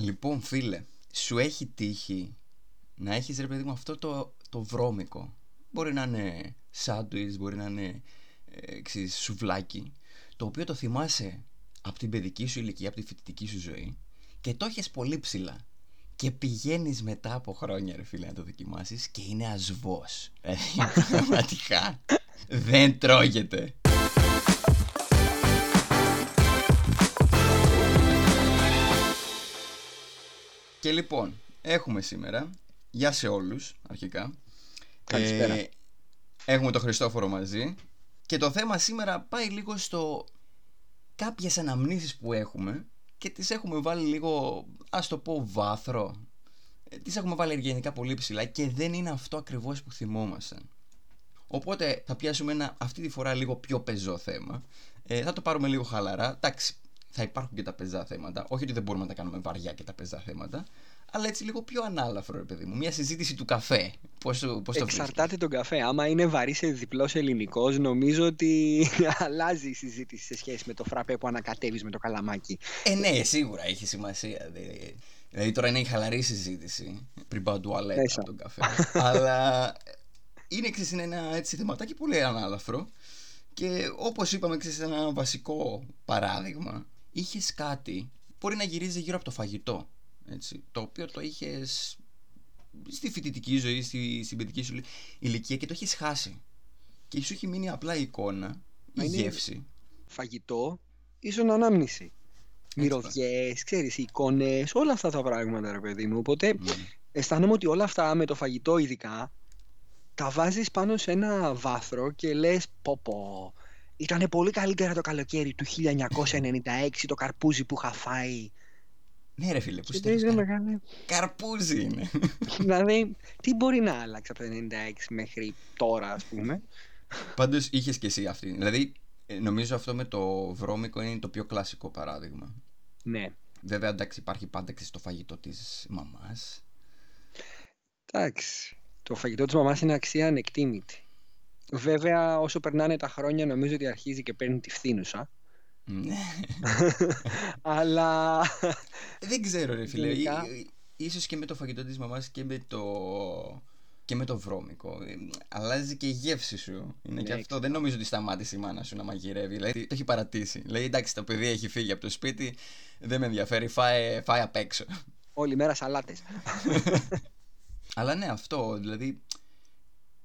Λοιπόν, φίλε, σου έχει τύχει να έχεις ρε παιδί μου αυτό το, το βρώμικο. Μπορεί να είναι σάντουις, μπορεί να είναι ε, σουβλάκι, το οποίο το θυμάσαι από την παιδική σου ηλικία, από τη φοιτητική σου ζωή και το έχεις πολύ ψηλά. Και πηγαίνεις μετά από χρόνια, ρε φίλε, να το δοκιμάσεις και είναι ασβός. Ε, πραγματικά δεν τρώγεται. Και λοιπόν, έχουμε σήμερα, για σε όλους αρχικά. Καλησπέρα. Ε, έχουμε τον Χριστόφορο μαζί. Και το θέμα σήμερα πάει λίγο στο κάποιες αναμνήσεις που έχουμε και τις έχουμε βάλει λίγο, ας το πω, βάθρο. Ε, τις έχουμε βάλει γενικά πολύ ψηλά και δεν είναι αυτό ακριβώς που θυμόμασταν. Οπότε θα πιάσουμε ένα αυτή τη φορά λίγο πιο πεζό θέμα. Ε, θα το πάρουμε λίγο χαλαρά. Εντάξει, θα υπάρχουν και τα πεζά θέματα. Όχι ότι δεν μπορούμε να τα κάνουμε βαριά και τα πεζά θέματα. Αλλά έτσι λίγο πιο ανάλαφρο, ρε παιδί μου. Μια συζήτηση του καφέ. Πώς, πώς το Εξαρτάται τον καφέ. Άμα είναι βαρύ σε διπλός ελληνικός, νομίζω ότι αλλάζει η συζήτηση σε σχέση με το φραπέ που ανακατεύεις με το καλαμάκι. Ε, ναι, σίγουρα έχει σημασία. Δηλαδή τώρα είναι η χαλαρή συζήτηση πριν πάω τουαλέτα από τον καφέ. Αλλά είναι, εξής, είναι ένα έτσι θεματάκι πολύ ανάλαφρο. Και όπως είπαμε, ξέρεις, ένα βασικό παράδειγμα είχες κάτι, μπορεί να γυρίζει γύρω από το φαγητό. Έτσι, το οποίο το είχες στη φοιτητική ζωή, στη, στην παιδική σου ηλικία και το έχει χάσει. Και σου έχει μείνει απλά η εικόνα, η γεύση. Φαγητό, ίσον ανάμνηση. Μυρωδιές, ξέρεις, εικόνες, όλα αυτά τα πράγματα, ρε παιδί μου. Οπότε mm. αισθάνομαι ότι όλα αυτά με το φαγητό, ειδικά, τα βάζεις πάνω σε ένα βάθρο και λες πω πω ήταν πολύ καλύτερα το καλοκαίρι του 1996 το καρπούζι που είχα φάει. Ναι ρε φίλε, που στέλνεις μεγάλη... Καρπούζι είναι. δηλαδή, τι μπορεί να άλλαξε από το 96 μέχρι τώρα ας πούμε; Πάντως είχες και εσύ αυτή. Δηλαδή, ε, νομίζω αυτό με το βρώμικο είναι το πιο κλασικό παράδειγμα. Ναι. Βέβαια, εντάξει, υπάρχει πάντα στο φαγητό της μαμάς. Εντάξει. Το φαγητό της μαμάς είναι αξία ανεκτήμητη. Βέβαια, όσο περνάνε τα χρόνια, νομίζω ότι αρχίζει και παίρνει τη φθήνουσα. Ναι. Αλλά... Δεν ξέρω ρε φίλε. Ίσως και με το φαγητό της μαμάς και με το, και με το βρώμικο. Ε, αλλάζει και η γεύση σου. Είναι και ναι, αυτό. Δεν νομίζω ότι σταμάτησε η μάνα σου να μαγειρεύει. Δηλαδή το έχει παρατήσει. Λέει εντάξει, το παιδί έχει φύγει από το σπίτι. Δεν με ενδιαφέρει. Φάει, φάει απ' έξω. Όλη μέρα σαλάτες. Αλλά ναι, αυτό. Δηλαδή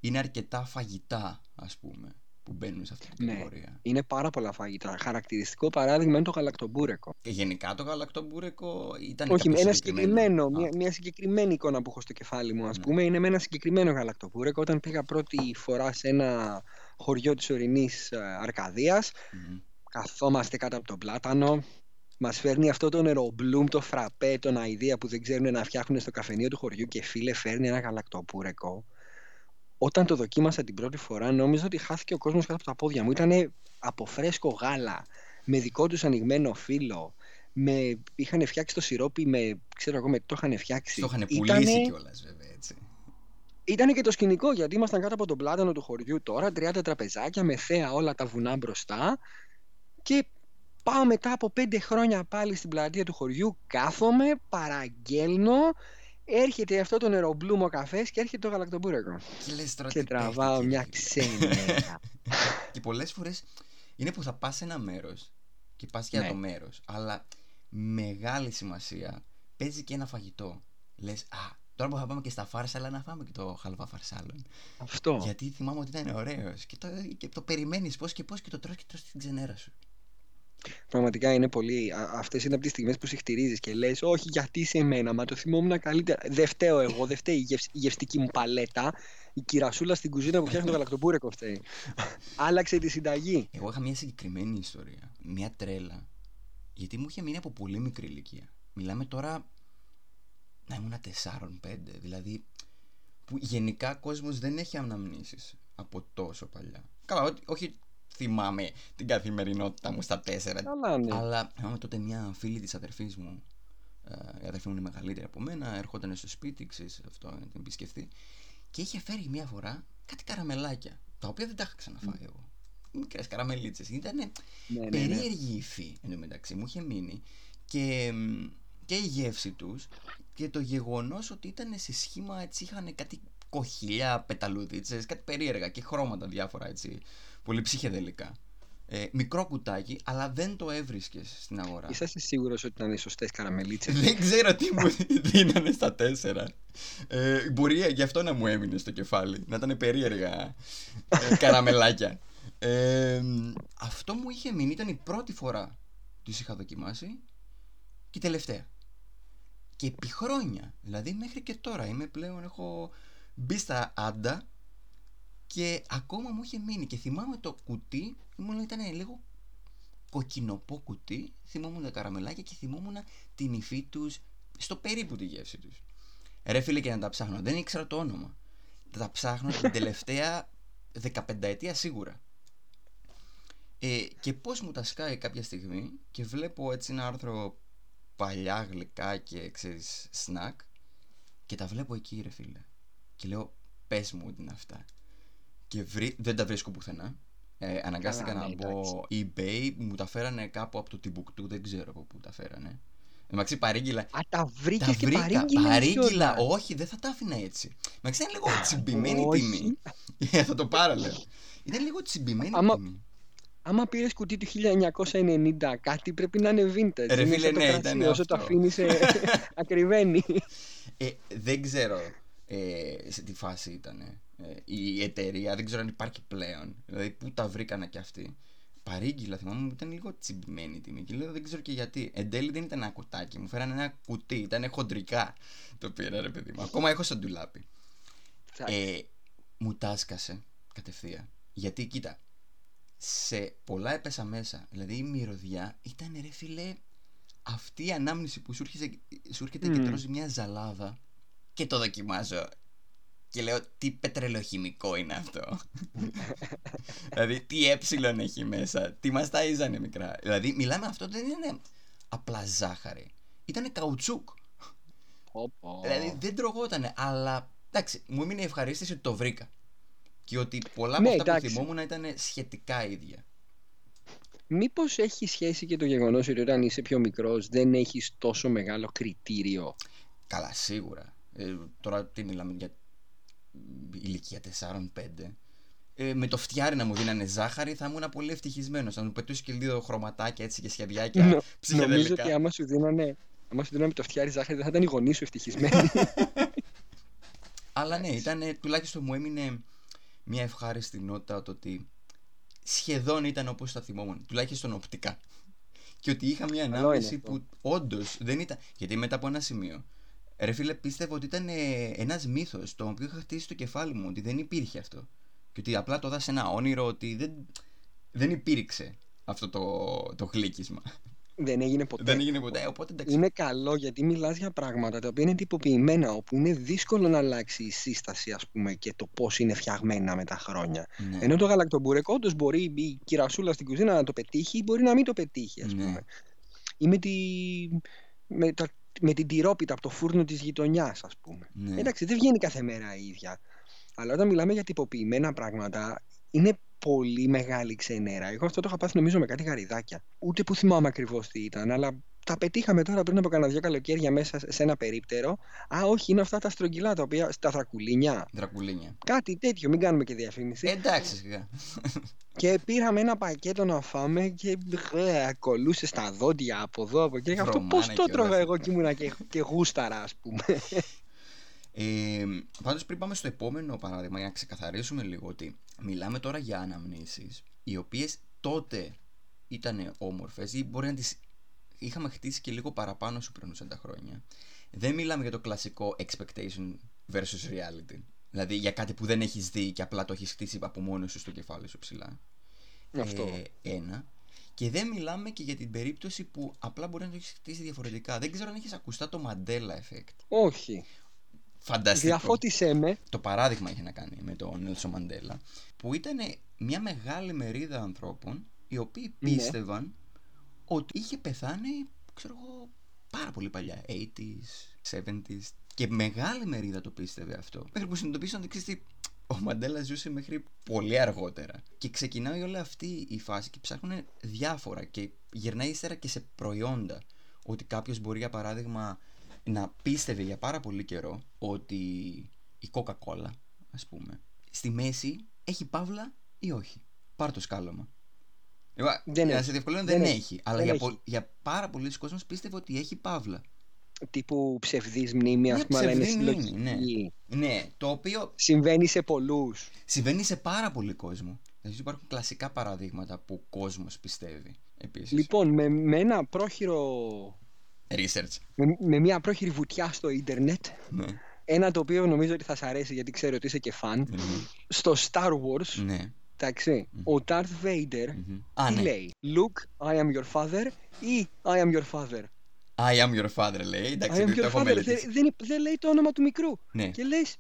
είναι αρκετά φαγητά, ας πούμε, που μπαίνουν σε αυτή την ναι, κατηγορία. Είναι πάρα πολλά φαγητά. Χαρακτηριστικό παράδειγμα είναι το γαλακτομπούρεκο. Και γενικά το γαλακτομπούρεκο ήταν Όχι, ένα συγκεκριμένο. Μια, μια συγκεκριμένη εικόνα που έχω στο κεφάλι μου, ας ναι. πούμε, είναι με ένα συγκεκριμένο γαλακτομπούρεκο. Όταν πήγα πρώτη φορά σε ένα χωριό της ορεινής ε, Αρκαδίας, mm-hmm. καθόμαστε κάτω από τον πλάτανο, Μας φέρνει αυτό το νερομπλούμ, το φραπέ, τον αηδία που δεν ξέρουν να φτιάχνουν στο καφενείο του χωριού και φίλε φέρνει ένα γαλακτοπούρεκο. Όταν το δοκίμασα την πρώτη φορά, νόμιζα ότι χάθηκε ο κόσμος κάτω από τα πόδια μου. Ήταν από φρέσκο γάλα, με δικό τους ανοιγμένο φύλλο. Με... Είχαν φτιάξει το σιρόπι με. ξέρω εγώ, με το είχαν φτιάξει. Το είχαν πουλήσει Ήτανε... κιόλας, βέβαια, έτσι. Ήταν και το σκηνικό γιατί ήμασταν κάτω από τον πλάτανο του χωριού τώρα, 30 τραπεζάκια με θέα όλα τα βουνά μπροστά. Και Πάω μετά από πέντε χρόνια πάλι στην πλατεία του χωριού, κάθομαι, παραγγέλνω, έρχεται αυτό το νερομπλούμο καφές και έρχεται το γαλακτομπούρεκο. Και, και τραβάω μια ξένη και πολλές φορές είναι που θα πας σε ένα μέρος και πας για ναι. το μέρος, αλλά μεγάλη σημασία παίζει και ένα φαγητό. Λες, Α, τώρα που θα πάμε και στα φάρσα, να φάμε και το χαλβά φαρσάλων. Αυτό. Γιατί θυμάμαι ότι ήταν ωραίος και το, και το περιμένεις πώς και πώς και το τρως και τρως την ξενέρα σου. Πραγματικά είναι πολύ. Αυτές είναι από τις στιγμές που συχτηρίζει και λες: Όχι, γιατί σε εμένα, μα το θυμόμουν καλύτερα. Δεν φταίω εγώ, δεν φταίει η, γευστική μου παλέτα. Η κυρασούλα στην κουζίνα που φτιάχνει το γαλακτοπούρεκο φταίει. Άλλαξε τη συνταγή. Εγώ είχα μια συγκεκριμένη ιστορία. Μια τρέλα. Γιατί μου είχε μείνει από πολύ μικρή ηλικία. Μιλάμε τώρα να ήμουν 4-5. Δηλαδή που γενικά κόσμος δεν έχει αναμνήσεις από τόσο παλιά. Καλά, όχι θυμάμαι την καθημερινότητα μου στα τέσσερα. Καλά, ναι. Αλλά θυμάμαι τότε μια φίλη της αδερφής μου. Ε, η αδερφή μου είναι μεγαλύτερη από μένα. Ερχόταν στο σπίτι, ξέρεις αυτό, να την επισκεφτεί. Και είχε φέρει μια φορά κάτι καραμελάκια. Τα οποία δεν τα είχα ξαναφάει εγώ. Μικρές καραμελίτσες. Ήταν ναι, ναι, ναι. περίεργη υφή εντωμεταξύ. Μου είχε μείνει. Και και η γεύση τους και το γεγονός ότι ήταν σε σχήμα έτσι είχαν κάτι κοχυλιά, πεταλούδιτσες, κάτι περίεργα και χρώματα διάφορα έτσι, πολύ ψυχεδελικά. Ε, μικρό κουτάκι, αλλά δεν το έβρισκες στην αγορά. Είσαστε σίγουρος ότι ήταν οι σωστές καραμελίτσες; δεν ξέρω τι μου δίνανε στα τέσσερα. Ε, μπορεί γι' αυτό να μου έμεινε στο κεφάλι. Να ήταν περίεργα ε, καραμελάκια. Ε, αυτό μου είχε μείνει, ήταν η πρώτη φορά που τις είχα δοκιμάσει και η τελευταία. Και επί χρόνια, δηλαδή μέχρι και τώρα είμαι πλέον, έχω μπει στα άντα και ακόμα μου είχε μείνει και θυμάμαι το κουτί, μου ήταν λίγο κοκκινοπό κουτί, θυμόμουν τα καραμελάκια και θυμόμουν την υφή τους στο περίπου τη γεύση τους. Ρε φίλε και να τα ψάχνω, δεν ήξερα το όνομα. Τα ψάχνω την τελευταία 15 ετία σίγουρα. Ε, και πώς μου τα σκάει κάποια στιγμή και βλέπω έτσι ένα άρθρο παλιά γλυκά και ξέρεις σνακ και τα βλέπω εκεί ρε φίλε και λέω πες μου ότι είναι αυτά και βρει... δεν τα βρίσκω πουθενά ε, αναγκάστηκα να ναι, μπω eBay μου τα φέρανε κάπου από το Timbuktu δεν ξέρω από πού τα φέρανε Εντάξει, παρήγγυλα. Α, τα βρήκες και παρήγγυλα. Παρήγγυλα, όχι, δεν θα τα άφηνα έτσι. Εντάξει, ήταν λίγο τσιμπημένη τιμή. Ε, θα το πάρω, λέω. Ήταν λίγο τσιμπημένη τιμή άμα πήρες κουτί του 1990 κάτι πρέπει να είναι vintage. Ρε φίλε, ναι, ήταν Όσο το αφήνεις, ε, ακριβένει. Ε, δεν ξέρω ε, σε τι φάση ήταν ε, η εταιρεία, δεν ξέρω αν υπάρχει πλέον. Δηλαδή, πού τα βρήκανε κι αυτοί. Παρήγγυλα, θυμάμαι, ήταν λίγο τσιμπημένη η τιμή. Και λέω, δεν ξέρω και γιατί. Εν τέλει δεν ήταν ένα κουτάκι, μου φέρανε ένα κουτί, ήταν χοντρικά. Το πήρα, ρε παιδί μου. Ακόμα έχω σαν ντουλάπι. Ε, μου τάσκασε κατευθείαν. Γιατί, κοίτα, σε πολλά έπεσα μέσα. Δηλαδή η μυρωδιά ήταν ρε φίλε αυτή η ανάμνηση που σου, έρχεται, σου έρχεται και τρώσει μια ζαλάδα και το δοκιμάζω και λέω τι πετρελοχημικό είναι αυτό. δηλαδή τι έψιλον έχει μέσα, τι μας ταΐζανε μικρά. Δηλαδή μιλάμε αυτό δεν είναι απλά ζάχαρη, ήταν καουτσούκ. δηλαδή δεν τρογότανε, αλλά εντάξει μου έμεινε ευχαρίστηση ότι το βρήκα και ότι πολλά από ναι, αυτά που θυμόμουν ήταν σχετικά ίδια. Μήπως έχει σχέση και το γεγονός ότι όταν είσαι πιο μικρός δεν έχεις τόσο μεγάλο κριτήριο; Καλά, σίγουρα. Ε, τώρα τι μιλάμε για ηλικία 4-5. Ε, με το φτιάρι να μου δίνανε ζάχαρη θα ήμουν πολύ ευτυχισμένος. Να μου πετούσε και λίγο χρωματάκια έτσι και σχεδιάκια Νο, Νομίζω ότι άμα σου δίνανε, άμα σου δίνανε με το φτιάρι ζάχαρη δεν θα ήταν οι γονείς σου ευτυχισμένοι. Αλλά ναι, ήταν, τουλάχιστον μου έμεινε μια ευχάριστη νότα το ότι σχεδόν ήταν όπως τα θυμόμουν, τουλάχιστον οπτικά. Και ότι είχα μια ανάμεση που όντως δεν ήταν. Γιατί μετά από ένα σημείο. Ρε φίλε, πίστευα ότι ήταν ε, ένας μύθος το οποίο είχα χτίσει στο κεφάλι μου, ότι δεν υπήρχε αυτό. Και ότι απλά το δάσε ένα όνειρο ότι δεν, δεν υπήρξε αυτό το, το γλύκισμα. Δεν έγινε ποτέ. Δεν έγινε ποτέ, οπότε εντάξει. Είναι καλό γιατί μιλάς για πράγματα τα οποία είναι τυποποιημένα, όπου είναι δύσκολο να αλλάξει η σύσταση, ας πούμε, και το πώς είναι φτιαγμένα με τα χρόνια. Ναι. Ενώ το γαλακτομπουρεκό, όντως μπορεί η κυρασούλα στην κουζίνα να το πετύχει, μπορεί να μην το πετύχει, ας ναι. πούμε. Ναι. Ή με, τη... με, τα... με την τυρόπιτα από το φούρνο της γειτονιάς, ας πούμε. Ναι. Εντάξει, δεν βγαίνει κάθε μέρα η ίδια. Αλλά όταν μιλάμε για τυποποιημένα πράγματα, είναι πολύ μεγάλη ξενέρα. Εγώ αυτό το είχα πάθει νομίζω με κάτι γαριδάκια. Ούτε που θυμάμαι ακριβώς τι ήταν, αλλά τα πετύχαμε τώρα πριν από κανένα δύο καλοκαίρια μέσα σε ένα περίπτερο. Α, όχι, είναι αυτά τα στρογγυλά τα οποία. στα δρακουλίνια. Δρακουλίνια. Κάτι τέτοιο, μην κάνουμε και διαφήμιση. εντάξει, σιγά. Και πήραμε ένα πακέτο να φάμε και ε, κολούσε στα δόντια από εδώ από εκεί. Αυτό πώς το τρώγα εγώ και ήμουνα και, και γούσταρα, ας πούμε. Ε, Πάντως πριν πάμε στο επόμενο παράδειγμα για να ξεκαθαρίσουμε λίγο ότι μιλάμε τώρα για αναμνήσεις οι οποίες τότε ήταν όμορφες ή μπορεί να τις είχαμε χτίσει και λίγο παραπάνω σου περνούσαν τα χρόνια. Δεν μιλάμε για το κλασικό expectation versus reality. Δηλαδή για κάτι που δεν έχεις δει και απλά το έχεις χτίσει από μόνος σου στο κεφάλι σου ψηλά. Αυτό. Ε, ένα. Και δεν μιλάμε και για την περίπτωση που απλά μπορεί να το έχεις χτίσει διαφορετικά. Δεν ξέρω αν έχεις ακουστά το Mandela Effect. Όχι. Φανταστικό. Διαφώτισέ με. Το παράδειγμα είχε να κάνει με τον Νέλσο Μαντέλα, που ήταν μια μεγάλη μερίδα ανθρώπων οι οποίοι ναι. πίστευαν ότι είχε πεθάνει, ξέρω εγώ, πάρα πολύ παλιά. 80s, 70s. Και μεγάλη μερίδα το πίστευε αυτό. Μέχρι που συνειδητοποίησαν ότι ξέρεις ο Μαντέλα ζούσε μέχρι πολύ αργότερα. Και ξεκινάει όλη αυτή η φάση και ψάχνουν διάφορα και γυρνάει ύστερα και σε προϊόντα. ότι κάποιος μπορεί για παράδειγμα να πίστευε για πάρα πολύ καιρό ότι η Coca-Cola, ας πούμε, στη μέση έχει παύλα ή όχι. Πάρ το σκάλωμα. Δεν για να σε διευκολύνω, δεν, δεν, έχει. Αλλά για, έχει. για πάρα πολλοί κόσμοι πίστευε ότι έχει παύλα. Τύπου ψευδής μνήμη, ας πούμε, αλλά είναι συλλογική. Ναι. ναι, το οποίο. Συμβαίνει σε πολλούς. Συμβαίνει σε πάρα πολύ κόσμο. Δηλαδή υπάρχουν κλασικά παραδείγματα που ο κόσμος πιστεύει. Επίσης. Λοιπόν, με, με ένα πρόχειρο. Research. Με, με μια πρόχειρη βουτιά στο ίντερνετ. Ναι. Ένα το οποίο νομίζω ότι θα σ' αρέσει γιατί ξέρω ότι είσαι και φαν. Mm-hmm. Στο Star Wars. Ναι. Εντάξει, mm-hmm. ο Darth Vader mm-hmm. τι ναι. λέει, Luke, I am your father ή I am your father; I am your father λέει, εντάξει, I am your father. Δεν, δεν, δεν λέει το όνομα του μικρού. Ναι. Και λες,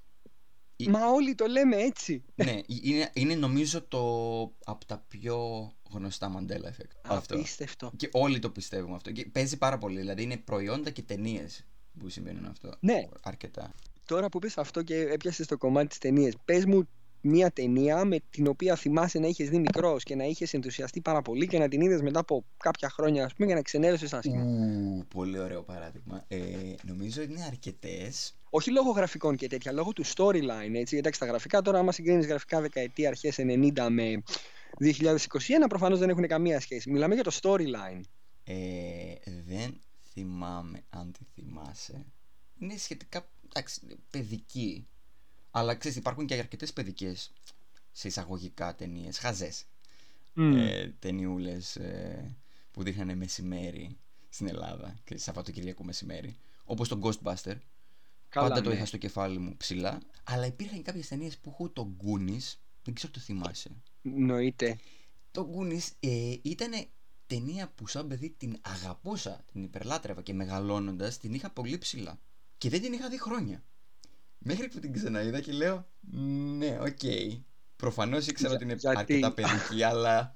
Μα όλοι το λέμε έτσι. ναι, είναι, είναι νομίζω το από τα πιο γνωστά Mandela Effect. Απίστευτο. Και όλοι το πιστεύουμε αυτό. Και παίζει πάρα πολύ. Δηλαδή είναι προϊόντα και ταινίες που συμβαίνουν αυτό. Ναι. Αρκετά. Τώρα που πες αυτό και έπιασες το κομμάτι της ταινίε, πες μου μια ταινία με την οποία θυμάσαι να είχες δει μικρός και να είχες ενθουσιαστεί πάρα πολύ και να την είδες μετά από κάποια χρόνια, ας πούμε, για να ξενέρωσες άσχημα. Ου, πολύ ωραίο παράδειγμα. Ε, νομίζω ότι είναι αρκετές. Όχι λόγω γραφικών και τέτοια, λόγω του storyline. Έτσι. Εντάξει, τα γραφικά τώρα, άμα συγκρίνεις γραφικά δεκαετία αρχές 90 με 2021, προφανώς δεν έχουν καμία σχέση. Μιλάμε για το storyline. Ε, δεν θυμάμαι αν τη θυμάσαι. Είναι σχετικά εντάξει, παιδική. Αλλά ξέρεις, υπάρχουν και αρκετές παιδικές σε εισαγωγικά ταινίες. Χαζές. Mm. Ε, Ταινιούλες ε, που δείχνανε μεσημέρι στην Ελλάδα και Σαββατοκυριακό μεσημέρι. Όπως το Ghostbuster. Καλά, Πάντα ναι. το είχα στο κεφάλι μου ψηλά. Αλλά υπήρχαν και κάποιες ταινίες που έχω το Goonies. Δεν ξέρω το θυμάσαι. Νοείται. Το Goonies ε, ήταν ταινία που σαν παιδί την αγαπούσα, την υπερλάτρευα και μεγαλώνοντας την είχα πολύ ψηλά. Και δεν την είχα δει χρόνια. Μέχρι που την ξαναείδα και λέω Ναι, OK. Okay. Προφανώς ήξερα ότι είναι αρκετά παιδική, αλλά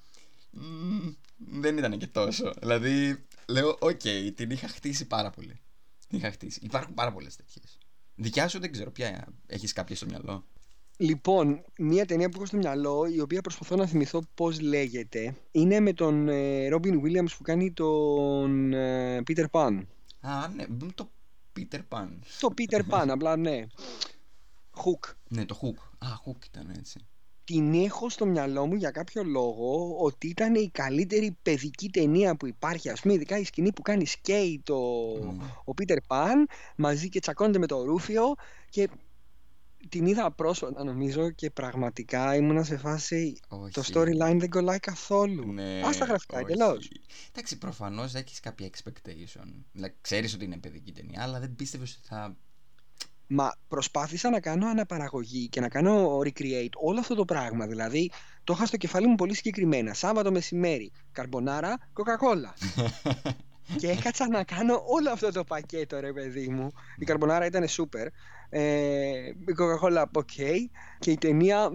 δεν ήταν και τόσο. Δηλαδή, λέω, OK, okay, την είχα χτίσει πάρα πολύ. Την είχα χτίσει. Υπάρχουν πάρα πολλές τέτοιες. Δικιά σου δεν ξέρω ποια έχεις κάποια στο μυαλό; Λοιπόν, μια ταινία που έχω στο μυαλό, η οποία προσπαθώ να θυμηθώ πώς λέγεται, είναι με τον Ρόμπιν ε, Williams που κάνει τον ε, Peter Pan. Α, ναι, το Peter Pan. Το Peter Pan, απλά ναι. Hook. Ναι, το Hook. Α, Hook ήταν έτσι. Την έχω στο μυαλό μου για κάποιο λόγο ότι ήταν η καλύτερη παιδική ταινία που υπάρχει. Α πούμε, ειδικά η σκηνή που κάνει σκέι το... Mm. ο Peter Pan μαζί και τσακώνεται με το Ρούφιο και την είδα πρόσφατα νομίζω και πραγματικά ήμουνα σε φάση όχι. το storyline δεν κολλάει καθόλου. Ναι, Ας τα γραφικά εντελώς. Εντάξει, προφανώς έχεις κάποια expectation. Δηλαδή, ξέρεις ότι είναι παιδική ταινία, αλλά δεν πίστευες ότι θα. Μα προσπάθησα να κάνω αναπαραγωγή και να κάνω recreate όλο αυτό το πράγμα. Δηλαδή, το είχα στο κεφάλι μου πολύ συγκεκριμένα. Σάββατο μεσημέρι, καρμπονάρα, κοκακόλα. και έκατσα να κάνω όλο αυτό το πακέτο, ρε παιδί μου. Η καρμπονάρα ήταν super. Ε, η Coca-Cola, ok. Και η ταινία.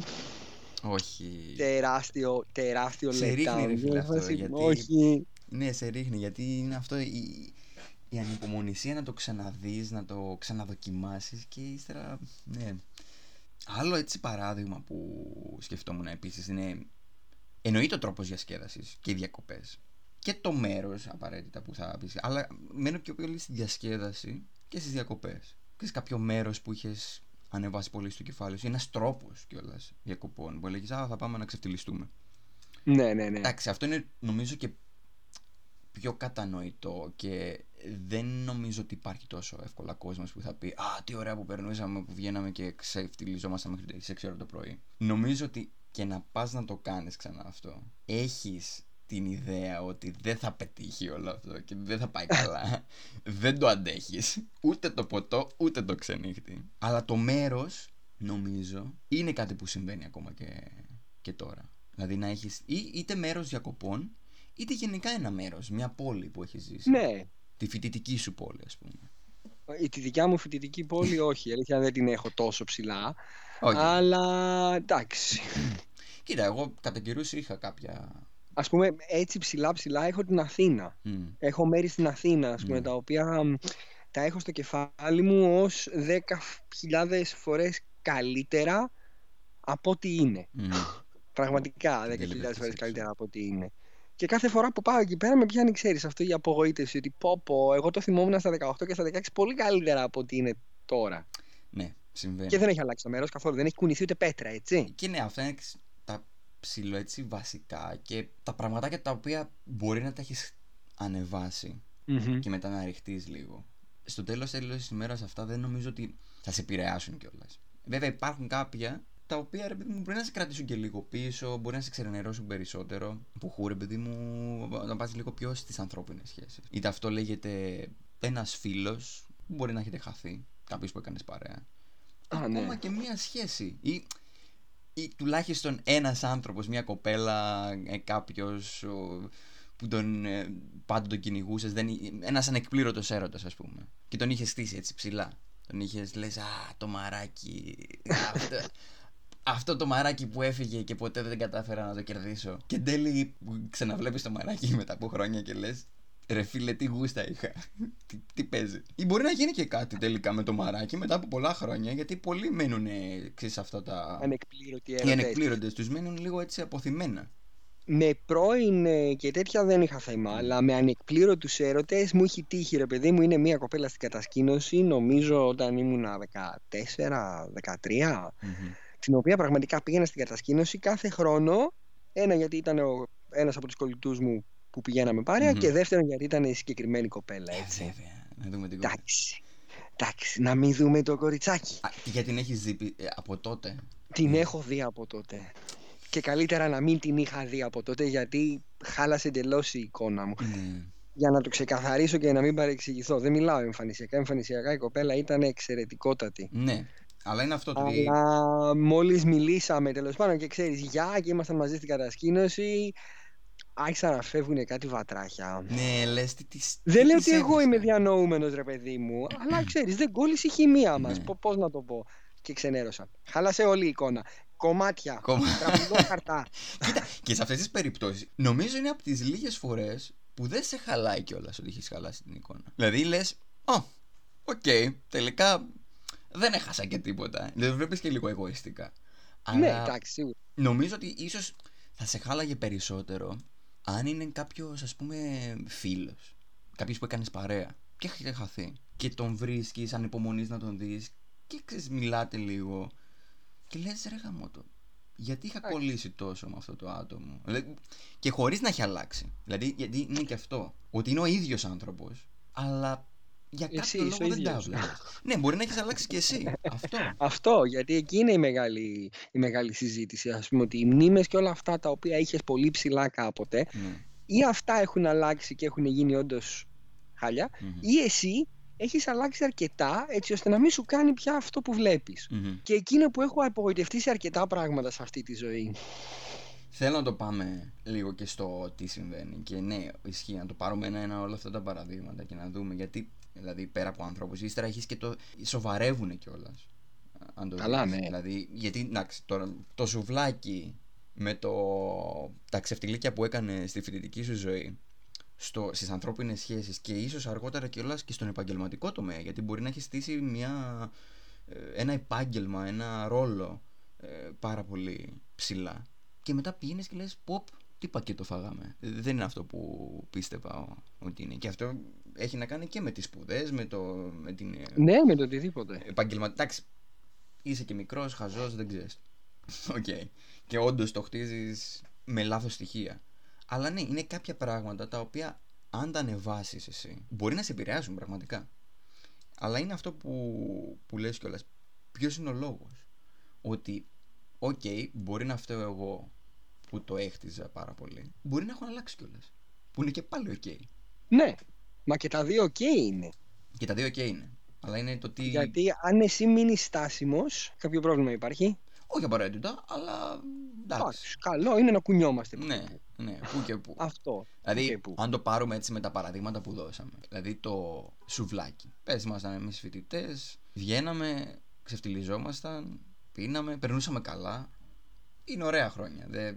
Όχι. Τεράστιο, τεράστιο Σε ρίχνει ρε φίλε αυτό, γιατί... Όχι. Ναι, σε ρίχνει, γιατί είναι αυτό η, η ανυπομονησία να το ξαναδείς, να το ξαναδοκιμάσεις και ύστερα, ναι. Άλλο έτσι παράδειγμα που σκεφτόμουν επίσης είναι εννοείται ο τρόπος διασκέδασης και οι διακοπές και το μέρος απαραίτητα που θα πεις αλλά μένω πιο πολύ στη διασκέδαση και στις διακοπές και σε κάποιο μέρος που είχες ανεβάσει πολύ στο κεφάλι σου. Ένας τρόπος κιόλας διακοπών που έλεγες Α, θα πάμε να ξεφτυλιστούμε. Ναι, ναι, ναι. Εντάξει, αυτό είναι νομίζω και πιο κατανοητό και δεν νομίζω ότι υπάρχει τόσο εύκολα κόσμος που θα πει Α, τι ωραία που περνούσαμε, που βγαίναμε και ξεφτυλιζόμασταν μέχρι τις 6 ώρα το πρωί. Νομίζω ότι και να πας να το κάνεις ξανά αυτό, έχεις την ιδέα ότι δεν θα πετύχει όλο αυτό και δεν θα πάει καλά. δεν το αντέχεις. Ούτε το ποτό, ούτε το ξενύχτη. Αλλά το μέρος, νομίζω, είναι κάτι που συμβαίνει ακόμα και, και τώρα. Δηλαδή να έχεις ή, είτε μέρος διακοπών, είτε γενικά ένα μέρος, μια πόλη που έχεις ζήσει. Ναι. Τη φοιτητική σου πόλη, ας πούμε. Η, τη δικιά μου φοιτητική πόλη όχι, αλήθεια δεν την έχω τόσο ψηλά. Όχι. Αλλά εντάξει. Κοίτα, εγώ κατά καιρούς είχα κάποια Α πούμε έτσι ψηλά ψηλά έχω την Αθήνα. Έχω μέρη στην Αθήνα ας πούμε, τα οποία τα έχω στο κεφάλι μου ως 10.000 φορές καλύτερα από ό,τι είναι. Πραγματικά 10.000 φορές καλύτερα από ό,τι είναι. Και κάθε φορά που πάω εκεί πέρα με πιάνει, ξέρεις, αυτό η απογοήτευση. Ότι πω, πω, εγώ το θυμόμουν στα 18 και στα 16 πολύ καλύτερα από ότι είναι τώρα. Ναι, συμβαίνει. Και δεν έχει αλλάξει το μέρος καθόλου. Δεν έχει κουνηθεί ούτε πέτρα, έτσι. Και ναι, αυτά είναι τα ψηλό έτσι βασικά και τα πραγματάκια τα οποία μπορεί να τα έχεις ανεβάσει mm-hmm. και μετά να ρηχτεί λίγο. Στο τέλος τέλος της ημέρα αυτά δεν νομίζω ότι θα σε επηρεάσουν κιόλας. Βέβαια υπάρχουν κάποια τα οποία ρε παιδί μου μπορεί να σε κρατήσουν και λίγο πίσω, μπορεί να σε ξενερώσουν περισσότερο. Που χού ρε παιδί μου να πας λίγο πιο στις ανθρώπινες σχέσεις. Είτε αυτό λέγεται ένας φίλος που μπορεί να έχετε χαθεί, κάποιο που έκανες παρέα. Α, ναι. Ακόμα και μία σχέση. Ή, ή τουλάχιστον ένας άνθρωπος, μία κοπέλα, ε, κάποιος που τον, ε, πάντα τον κυνηγούσες. Ένας ανεκπλήρωτος έρωτας, ας πούμε. Και τον είχες στήσει έτσι ψηλά. Τον είχες λες, Α, το μαράκι. αυτό, αυτό το μαράκι που έφυγε και ποτέ δεν κατάφερα να το κερδίσω. Και εν τέλει ξαναβλέπεις το μαράκι μετά από χρόνια και λες, Ρε φίλε, τι γούστα είχα. τι, τι παίζει. Ή μπορεί να γίνει και κάτι τελικά με το μαράκι μετά από πολλά χρόνια, γιατί πολλοί μένουν σε αυτά τα. Ανεκπλήρωτοι έρωτε. Οι ανεκπλήρωτες τους μένουν λίγο έτσι αποθυμένα. Με πρώην ε, και τέτοια δεν είχα θέμα, mm. αλλά με ανεκπλήρωτους έρωτες μου έχει τύχει, ρε παιδί μου. Είναι μια κοπέλα στην κατασκήνωση, νομίζω όταν ήμουν 14-13, mm-hmm. την οποία πραγματικά πήγαινα στην κατασκήνωση κάθε χρόνο. Ένα γιατί ήταν ένας από τους κολλητούς μου που πηγαίναμε παρέα mm-hmm. και δεύτερον γιατί ήταν η συγκεκριμένη κοπέλα. Ε, έτσι. βέβαια, να δούμε την κοπέλα. Εντάξει. Εντάξει, να μην δούμε το κοριτσάκι. Α, γιατί την έχεις δει ε, από τότε; Την mm. έχω δει από τότε και καλύτερα να μην την είχα δει από τότε γιατί χάλασε εντελώς η εικόνα μου. Mm. Για να το ξεκαθαρίσω και να μην παρεξηγηθώ. Δεν μιλάω εμφανισιακά. Εμφανισιακά η κοπέλα ήταν εξαιρετικότατη. Ναι. Αλλά είναι αυτό το. Αλλά μόλις μιλήσαμε τέλος πάντων και ξέρεις, γεια και ήμασταν μαζί στην κατασκήνωση. Άρχισαν να φεύγουν κάτι βατράχια. Ναι, λες τι τι. Δεν λέω ότι εγώ είμαι διανοούμενος, ρε παιδί μου. αλλά ξέρεις, δεν κόλλησε η χημεία μας. Ναι. Πώς να το πω. Και ξενέρωσα. Χάλασε όλη η εικόνα. Κομμάτια. Τραπουλόχαρτα. Κοίτα, και σε αυτές τις περιπτώσεις, νομίζω είναι από τις λίγες φορές που δεν σε χαλάει κιόλας ότι έχεις χαλάσει την εικόνα. Δηλαδή λες, Ω, οκ, τελικά δεν έχασα και τίποτα. Δεν βλέπεις και λίγο εγωιστικά. Ναι, εντάξει, σίγουρα. Νομίζω ότι ίσως θα σε χάλαγε περισσότερο αν είναι κάποιος, ας πούμε, φίλος. Κάποιος που έκανες παρέα και έχει χαθεί. Και τον βρίσκεις, ανυπομονείς να τον δεις και ξέρεις, μιλάτε λίγο και λες, ρε γαμότο, γιατί είχα κολλήσει τόσο με αυτό το άτομο. Και χωρίς να έχει αλλάξει. Δηλαδή, γιατί είναι και αυτό. Ότι είναι ο ίδιος άνθρωπος, αλλά για κάποιο λόγο δεν τα ναι, μπορεί να έχεις αλλάξει και εσύ. αυτό. αυτό, γιατί εκεί είναι η μεγάλη, η μεγάλη συζήτηση. Α πούμε ότι οι μνήμες και όλα αυτά τα οποία είχες πολύ ψηλά κάποτε, ναι. ή αυτά έχουν αλλάξει και έχουν γίνει όντως χάλια, ή εσύ έχεις αλλάξει αρκετά έτσι ώστε να μην σου κάνει πια αυτό που βλέπεις. Και εκείνο που έχω απογοητευτεί σε αρκετά πράγματα σε αυτή τη ζωή. Θέλω να το πάμε λίγο και στο τι συμβαίνει. Και ναι, ισχύει να το πάρουμε ένα-ένα όλα αυτά τα παραδείγματα και να δούμε γιατί, δηλαδή πέρα από ανθρώπους, ύστερα έχεις και το. σοβαρεύουν κιόλας. Αν το Καλά, ναι. Δηλαδή, γιατί εντάξει, τώρα, το σουβλάκι με το, τα ξεφτιλίκια που έκανε στη φοιτητική σου ζωή στο, στις ανθρώπινες σχέσεις και ίσως αργότερα κιόλας και στον επαγγελματικό τομέα γιατί μπορεί να έχεις στήσει μια, ε, ένα επάγγελμα, ένα ρόλο ε, πάρα πολύ ψηλά και μετά πηγαίνεις και λες ποπ τι πακέτο φάγαμε δεν είναι αυτό που πίστευα ότι είναι και αυτό έχει να κάνει και με τις σπουδές, με, το, με την ε, ναι με το οτιδήποτε επαγγελματικό εντάξει είσαι και μικρός, χαζός, δεν ξέρεις okay. και όντως το χτίζεις με λάθος στοιχεία αλλά ναι, είναι κάποια πράγματα τα οποία αν τα ανεβάσεις εσύ, μπορεί να σε επηρεάσουν πραγματικά. Αλλά είναι αυτό που, που λες κιόλας. Ποιος είναι ο λόγος; Ότι, οκ, μπορεί να φταίω εγώ που το έχτιζα πάρα πολύ. Μπορεί να έχω αλλάξει κιόλας. Που είναι και πάλι οκ. Ναι, μα και τα δύο οκ είναι. Και τα δύο οκ είναι. Αλλά είναι το τι. Γιατί αν εσύ μείνει στάσιμος, κάποιο πρόβλημα υπάρχει. Όχι απαραίτητα, αλλά. Εντάξει. Καλό είναι να κουνιόμαστε. Ναι, ναι, πού και πού. Αυτό. Δηλαδή, αν το πάρουμε έτσι με τα παραδείγματα που δώσαμε. Δηλαδή το σουβλάκι. Πες, ήμασταν εμεί φοιτητές, βγαίναμε, ξεφτυλιζόμασταν, πίναμε, περνούσαμε καλά. Είναι ωραία χρόνια. Δε,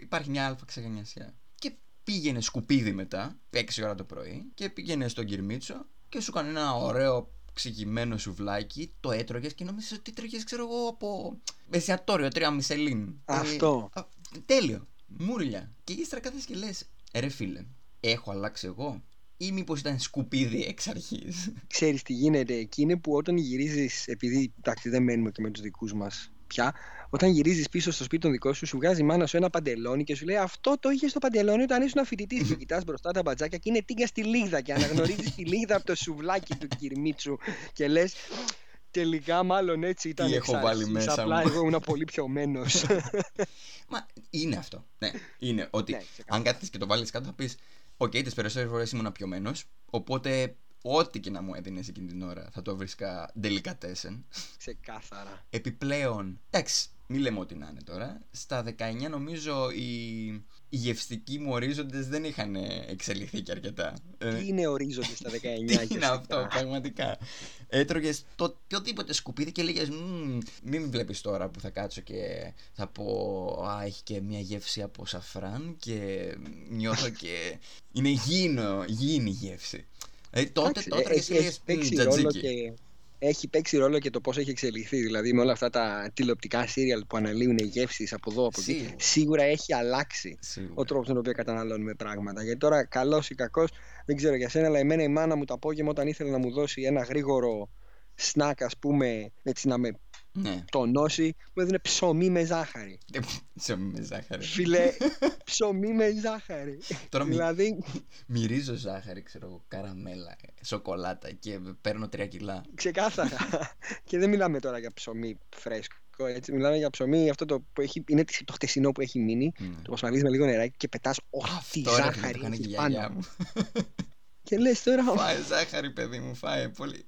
υπάρχει μια αλφα ξεγανιασιά. Και πήγαινε σκουπίδι μετά, 6 ώρα το πρωί, και πήγαινε στον Κυρμίτσο και σου έκανε ένα ωραίο ξηγημένο σουβλάκι, το έτρωγες και νόμιζες ότι τρώγε, ξέρω εγώ, από εστιατόριο, τρία μισελίν. Αυτό. Ε, τέλειο. Μούρλια. Και ύστερα κάθεσαι και λες, ρε φίλε, έχω αλλάξει εγώ ή μήπως ήταν σκουπίδι εξ αρχής; Ξέρεις τι γίνεται. Εκεί είναι που όταν γυρίζεις, επειδή εντάξει δεν μένουμε και με τους δικούς μας πια, όταν γυρίζεις πίσω στο σπίτι των δικών σου, σου βγάζει η μάνα σου ένα παντελόνι και σου λέει Αυτό το είχες στο παντελόνι όταν ήσουν φοιτητής. και κοιτάς μπροστά τα μπατζάκια και είναι τίγκα στη λίγδα και αναγνωρίζεις τη λίγδα από το σουβλάκι του κυρμίτσου και λες. Τελικά, μάλλον έτσι ήταν. Τι έχω βάλει μέσα. Απλά εγώ ήμουν πολύ πιωμένος. Μα είναι αυτό. Ναι, είναι ότι ναι, αν κάθεσαι και το βάλεις κάτω θα πεις Ok, okay, τις περισσότερες φορές ήμουν πιωμένος. Οπότε ό,τι και να μου έδινες εκείνη την ώρα θα το βρίσκα delicatessen. Ξεκάθαρα. Επιπλέον, εντάξει, μην λέμε ό,τι να είναι τώρα. Στα 19 νομίζω οι, οι γευστικοί μου ορίζοντες δεν είχαν εξελιχθεί και αρκετά. Ε, Τι είναι ορίζοντες στα 19 Τι είναι αυτό, πραγματικά. Έτρωγες το οποιοδήποτε σκουπίδι και λέγες Μην βλέπεις τώρα που θα κάτσω και θα πω Α, έχει και μια γεύση από σαφράν και νιώθω και. Είναι γήινο, γήινη γεύση. Ε, τότε τότε έχεις, έχει παίξει ρόλο και έχει παίξει ρόλο και το πώς έχει εξελιχθεί. Δηλαδή, με όλα αυτά τα τηλεοπτικά σύριαλ που αναλύουν γεύσεις από εδώ, από εκεί. Σίγουρα έχει αλλάξει Σίγουρα. ο τρόπος τον οποίο καταναλώνουμε πράγματα. Γιατί τώρα, καλός ή κακός, δεν ξέρω για σένα, αλλά εμένα η μάνα μου το απόγευμα, όταν ήθελε να μου δώσει ένα γρήγορο σνακ, ας πούμε, έτσι να με ναι. τονώσει, μου έδινε ψωμί με ζάχαρη. Ε, ψωμί με ζάχαρη. Φίλε, ψωμί με ζάχαρη. Τώρα δηλαδή... μυρίζω ζάχαρη, ξέρω εγώ, καραμέλα, σοκολάτα και παίρνω τρία κιλά. Ξεκάθαρα. και δεν μιλάμε τώρα για ψωμί φρέσκο. Έτσι, μιλάμε για ψωμί αυτό το που έχει, είναι το χτεσινό που έχει μείνει. Mm. Το πασμαλίζει με λίγο νεράκι και πετάς ό,τι ζάχαρη έχει πάνω. Μου. και λες τώρα. Φάε ζάχαρη, παιδί μου, φάε πολύ.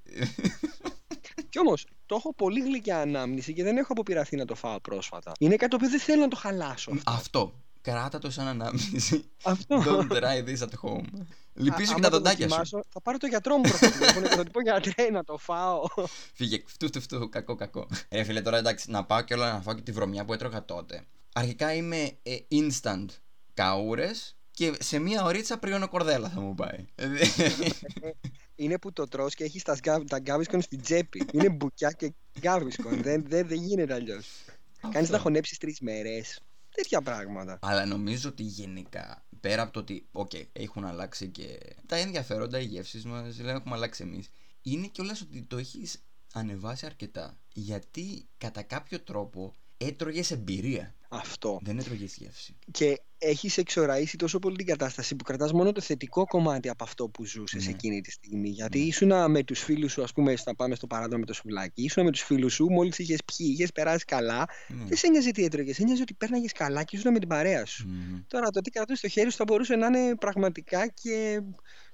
Κι όμως το έχω πολύ γλυκιά ανάμνηση και δεν έχω αποπειραθεί να το φάω πρόσφατα. Είναι κάτι που δεν θέλω να το χαλάσω. Αυτό. Κράτα το σαν ανάμνηση. Αυτό. Don't try this at home. Λυπήσω και τα δοντάκια σου. Θα πάρω το γιατρό μου πρώτα και θα του πω γιατρέ να το φάω. Φύγε, φτού, φτού, φτού, κακό, κακό. Ε, φίλε, τώρα εντάξει, να πάω και όλα να φάω και τη βρωμιά που έτρωγα τότε. Αρχικά είμαι ε, instant καούρες και σε μία ωρίτσα πριονοκορδέλα θα μου πάει. είναι που το τρως και έχει τα, τα Gaviscon στην τσέπη. είναι μπουκιά και Gaviscon. δεν, δεν, δεν γίνεται αλλιώς. Κάνεις να χωνέψεις τρεις μέρες. Τέτοια πράγματα. Αλλά νομίζω ότι γενικά πέρα από το ότι okay, έχουν αλλάξει και τα ενδιαφέροντα, οι γεύσεις μας, δεν έχουμε αλλάξει εμείς. Είναι κιόλας ότι το έχεις ανεβάσει αρκετά. Γιατί κατά κάποιο τρόπο έτρωγες εμπειρία. Αυτό. Δεν έτρωγε γεύση. Και έχεις εξοραίσει τόσο πολύ την κατάσταση που κρατάς μόνο το θετικό κομμάτι από αυτό που ζούσες ναι. εκείνη τη στιγμή. Γιατί ναι. ήσουν με τους φίλους σου, ας πούμε, να πάμε στο παράδειγμα με το σουβλάκι, ήσουν με τους φίλους σου, μόλις είχες πιει, είχες περάσει καλά. Ναι. Δεν σε ένοιαζε τι έτρωγες, σε ένοιαζε ότι πέρναγες καλά και ήσουν με την παρέα σου. Mm. Τώρα το τι κρατούσε στο χέρι σου θα μπορούσε να είναι πραγματικά και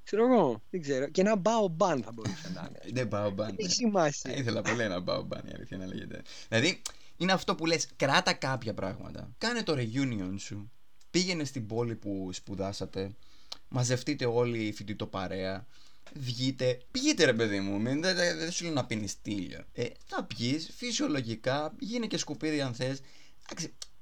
ξέρω εγώ, δεν ξέρω. Και ένα μπαομπάν θα μπορούσε να είναι. Δεν μπαομπάν. Έχει σημασία. Ήθελα πολύ ένα μπαομπάν η αλήθεια να λέγεται. Δηλαδή, είναι αυτό που λες, κράτα κάποια πράγματα. Κάνε το reunion σου. Πήγαινε στην πόλη που σπουδάσατε. Μαζευτείτε όλοι οι φοιτητοπαρέα. Βγείτε. Πηγείτε ρε παιδί μου. Δεν δε, δε, σου λέω να πίνεις τίλιο. Ε, θα πιεις φυσιολογικά. Γίνε και σκουπίδι αν θες.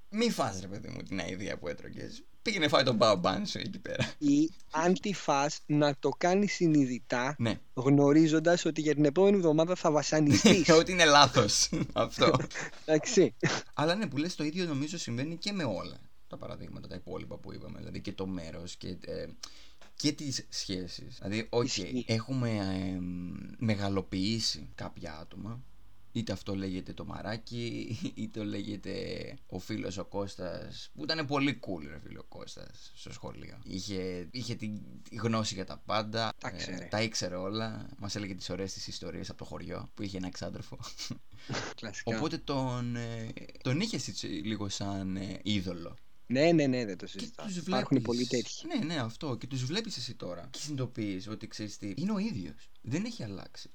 Μη φας ρε παιδί μου την αηδία που έτρωγες Πήγαινε φάει τον μπαομπάν σου εκεί πέρα. Ή αν τη φας να το κάνει συνειδητά, ναι. γνωρίζοντας ότι για την επόμενη εβδομάδα θα βασανιστείς. ότι είναι λάθος αυτό. Εντάξει. Αλλά ναι, που λες το ίδιο νομίζω συμβαίνει και με όλα τα παραδείγματα, τα υπόλοιπα που είπαμε. Δηλαδή και το μέρος και. Ε, και τις σχέσεις Δηλαδή, ok, έχουμε ε, μεγαλοποιήσει κάποια άτομα Είτε αυτό λέγεται το μαράκι, είτε το λέγεται ο φίλος ο Κώστας που ήταν πολύ cool, ρε φίλο ο Κώστας στο σχολείο. Είχε, είχε τη γνώση για τα πάντα, τα, ε, τα ήξερε όλα. Μας έλεγε τις ωραίες της ιστορίες από το χωριό που είχε ένα ξάδερφο. Οπότε τον, ε, τον είχε λίγο σαν ε, είδωλο. Ναι, ναι, ναι, δεν το συζητάω. Υπάρχουν πολλοί τέτοιοι. Ναι, ναι, αυτό. Και τους βλέπεις εσύ τώρα. Και συνειδητοποιείς ότι ξέρεις τι. Είναι ο ίδιος. Δεν έχει αλλάξει.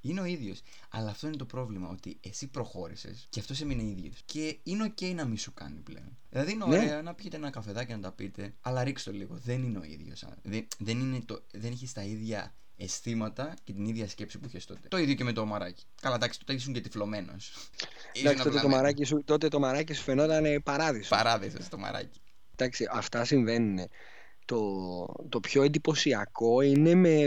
Είναι ο ίδιος. Αλλά αυτό είναι το πρόβλημα. Ότι εσύ προχώρησες και αυτός έμεινε ίδιος. Και είναι OK να μην σου κάνει πλέον. Δηλαδή είναι ναι. ωραία να πιείτε ένα καφεδάκι να τα πείτε, αλλά ρίξτε το λίγο. Δεν είναι ο ίδιος. Δεν, δεν, δεν έχεις τα ίδια αισθήματα και την ίδια σκέψη που είχες τότε. Το ίδιο και με το μαράκι. Καλά, εντάξει, τότε ήσουν και τυφλωμένος. Εντάξει, τότε το, μαράκι σου, τότε το μαράκι σου φαινόταν παράδεισος. Παράδεισος το μαράκι. Εντάξει, αυτά συμβαίνουν. Το, το πιο εντυπωσιακό είναι με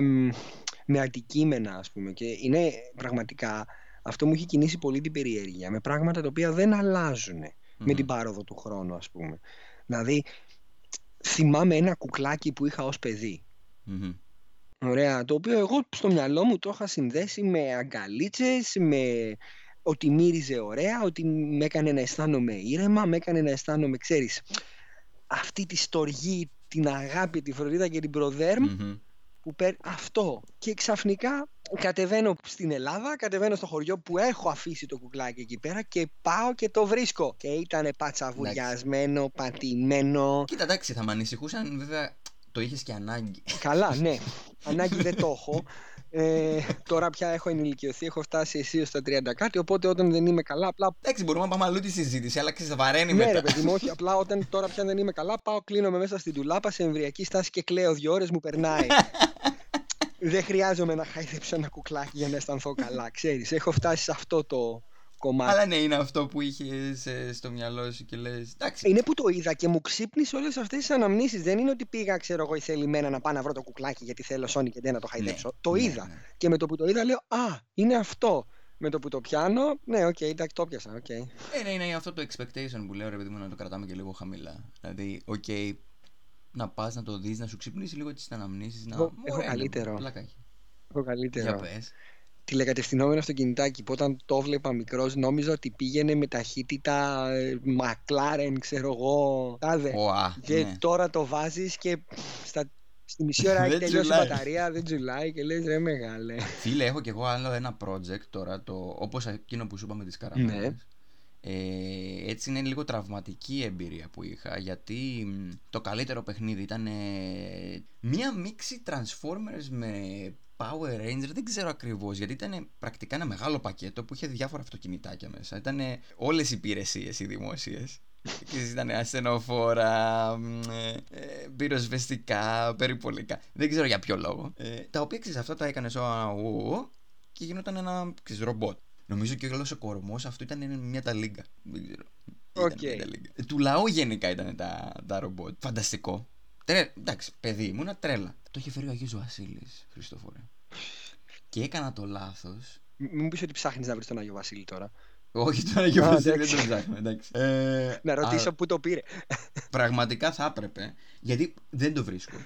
με αντικείμενα ας πούμε και είναι πραγματικά αυτό μου έχει κινήσει πολύ την περιέργεια με πράγματα τα οποία δεν αλλάζουν με την πάροδο του χρόνου ας πούμε. Δηλαδή θυμάμαι ένα κουκλάκι που είχα ως παιδί. Ωραία, το οποίο εγώ στο μυαλό μου το είχα συνδέσει με αγκαλίτσες, με ότι μύριζε ωραία, ότι με έκανε να αισθάνομαι ήρεμα, με έκανε να αισθάνομαι, ξέρεις, αυτή τη στοργή, την αγάπη, τη φροντίδα και την προδερμ που παίρνει αυτό. Και ξαφνικά κατεβαίνω στην Ελλάδα, κατεβαίνω στο χωριό που έχω αφήσει το κουκλάκι εκεί πέρα και πάω και το βρίσκω. Και ήταν πατσαβουριασμένο, πατημένο. Κοίτα, εντάξει, θα με ανησυχούσαν βέβαια το είχες και ανάγκη. Καλά, ναι. ανάγκη δεν το έχω. Ε, τώρα πια έχω ενηλικιωθεί, έχω φτάσει εσύ στα 30 κάτι, οπότε όταν δεν είμαι καλά, απλά. Εντάξει, μπορούμε να πάμε αλλού τη συζήτηση, αλλά βαραίνει ναι, μετά. Ναι, ρε παιδί μου, όχι. Απλά όταν τώρα πια δεν είμαι καλά, πάω, κλείνομαι μέσα στην τουλάπα σε εμβριακή στάση και κλαίω δύο ώρες, μου περνάει. δεν χρειάζομαι να χαϊδέψω ένα κουκλάκι για να αισθανθώ καλά. Ξέρεις, έχω φτάσει σε αυτό το, κομμάτι. Αλλά ναι, είναι αυτό που είχες ε, στο μυαλό σου και λες. Είναι που το είδα και μου ξύπνησε όλες αυτές τις αναμνήσεις. Δεν είναι ότι πήγα, ξέρω εγώ, ηθελημένα να πάω να βρω το κουκλάκι γιατί θέλω Sony και δεν να το ναι, χαϊδέψω. Ναι, το είδα. Ναι. Και με το που το είδα λέω Α, είναι αυτό. Με το που το πιάνω, ναι, ok, okay, εντάξει, το 'πιασα. Okay. Ε, ναι, είναι αυτό το expectation που λέω, ρε παιδί μου, να το κρατάμε και λίγο χαμηλά. Δηλαδή, ok, okay, να πας να το δεις, να σου ξυπνήσει λίγο τις αναμνήσεις. Να... Έχω, έχω καλύτερο. Έχω καλύτερο. Για πες τηλεκατευθυνόμενο στο κινητάκι που όταν το βλέπα μικρός νόμιζα ότι πήγαινε με ταχύτητα McLaren, ξέρω εγώ. Τάδε. και ναι. τώρα το βάζεις και στα, στη μισή ώρα έχει τελειώσει η μπαταρία, δεν τσουλάει και λες ρε μεγάλε. Φίλε, έχω κι εγώ άλλο ένα project τώρα, το, όπως εκείνο που σου είπα με τις καραμέλες. Ναι. Ε, έτσι είναι λίγο τραυματική εμπειρία που είχα γιατί το καλύτερο παιχνίδι ήταν ε, μία μίξη Transformers με Power Ranger, δεν ξέρω ακριβώς γιατί ήταν πρακτικά ένα μεγάλο πακέτο που είχε διάφορα αυτοκινητάκια μέσα. Ήταν όλες οι υπηρεσίες οι δημόσιες. Και ήταν ασθενοφόρα, ε, πυροσβεστικά, περιπολικά. Δεν ξέρω για ποιο λόγο. Ε, τα οποία ξέρεις, αυτά τα έκανες ο και γινόταν ένα ξέρεις, ρομπότ. Νομίζω και όλο ο κορμός αυτό ήταν μια ταλίγκα. Δεν ξέρω. Okay. Ε, του λαού γενικά ήταν τα, τα ρομπότ. Φανταστικό. Τρε... Εντάξει, παιδί, ήμουν τρέλα. Το είχε φέρει ο Αγίου Βασίλης, Χριστόφορε. Και έκανα το λάθος. Μην πεις ότι ψάχνεις να βρεις τον Άγιο Βασίλη τώρα. Όχι, τον Άγιο Βασίλη δεν τον ψάχνω. Εντάξει. Ε, να ρωτήσω πού το πήρε. Πραγματικά θα έπρεπε. Γιατί δεν το βρίσκω.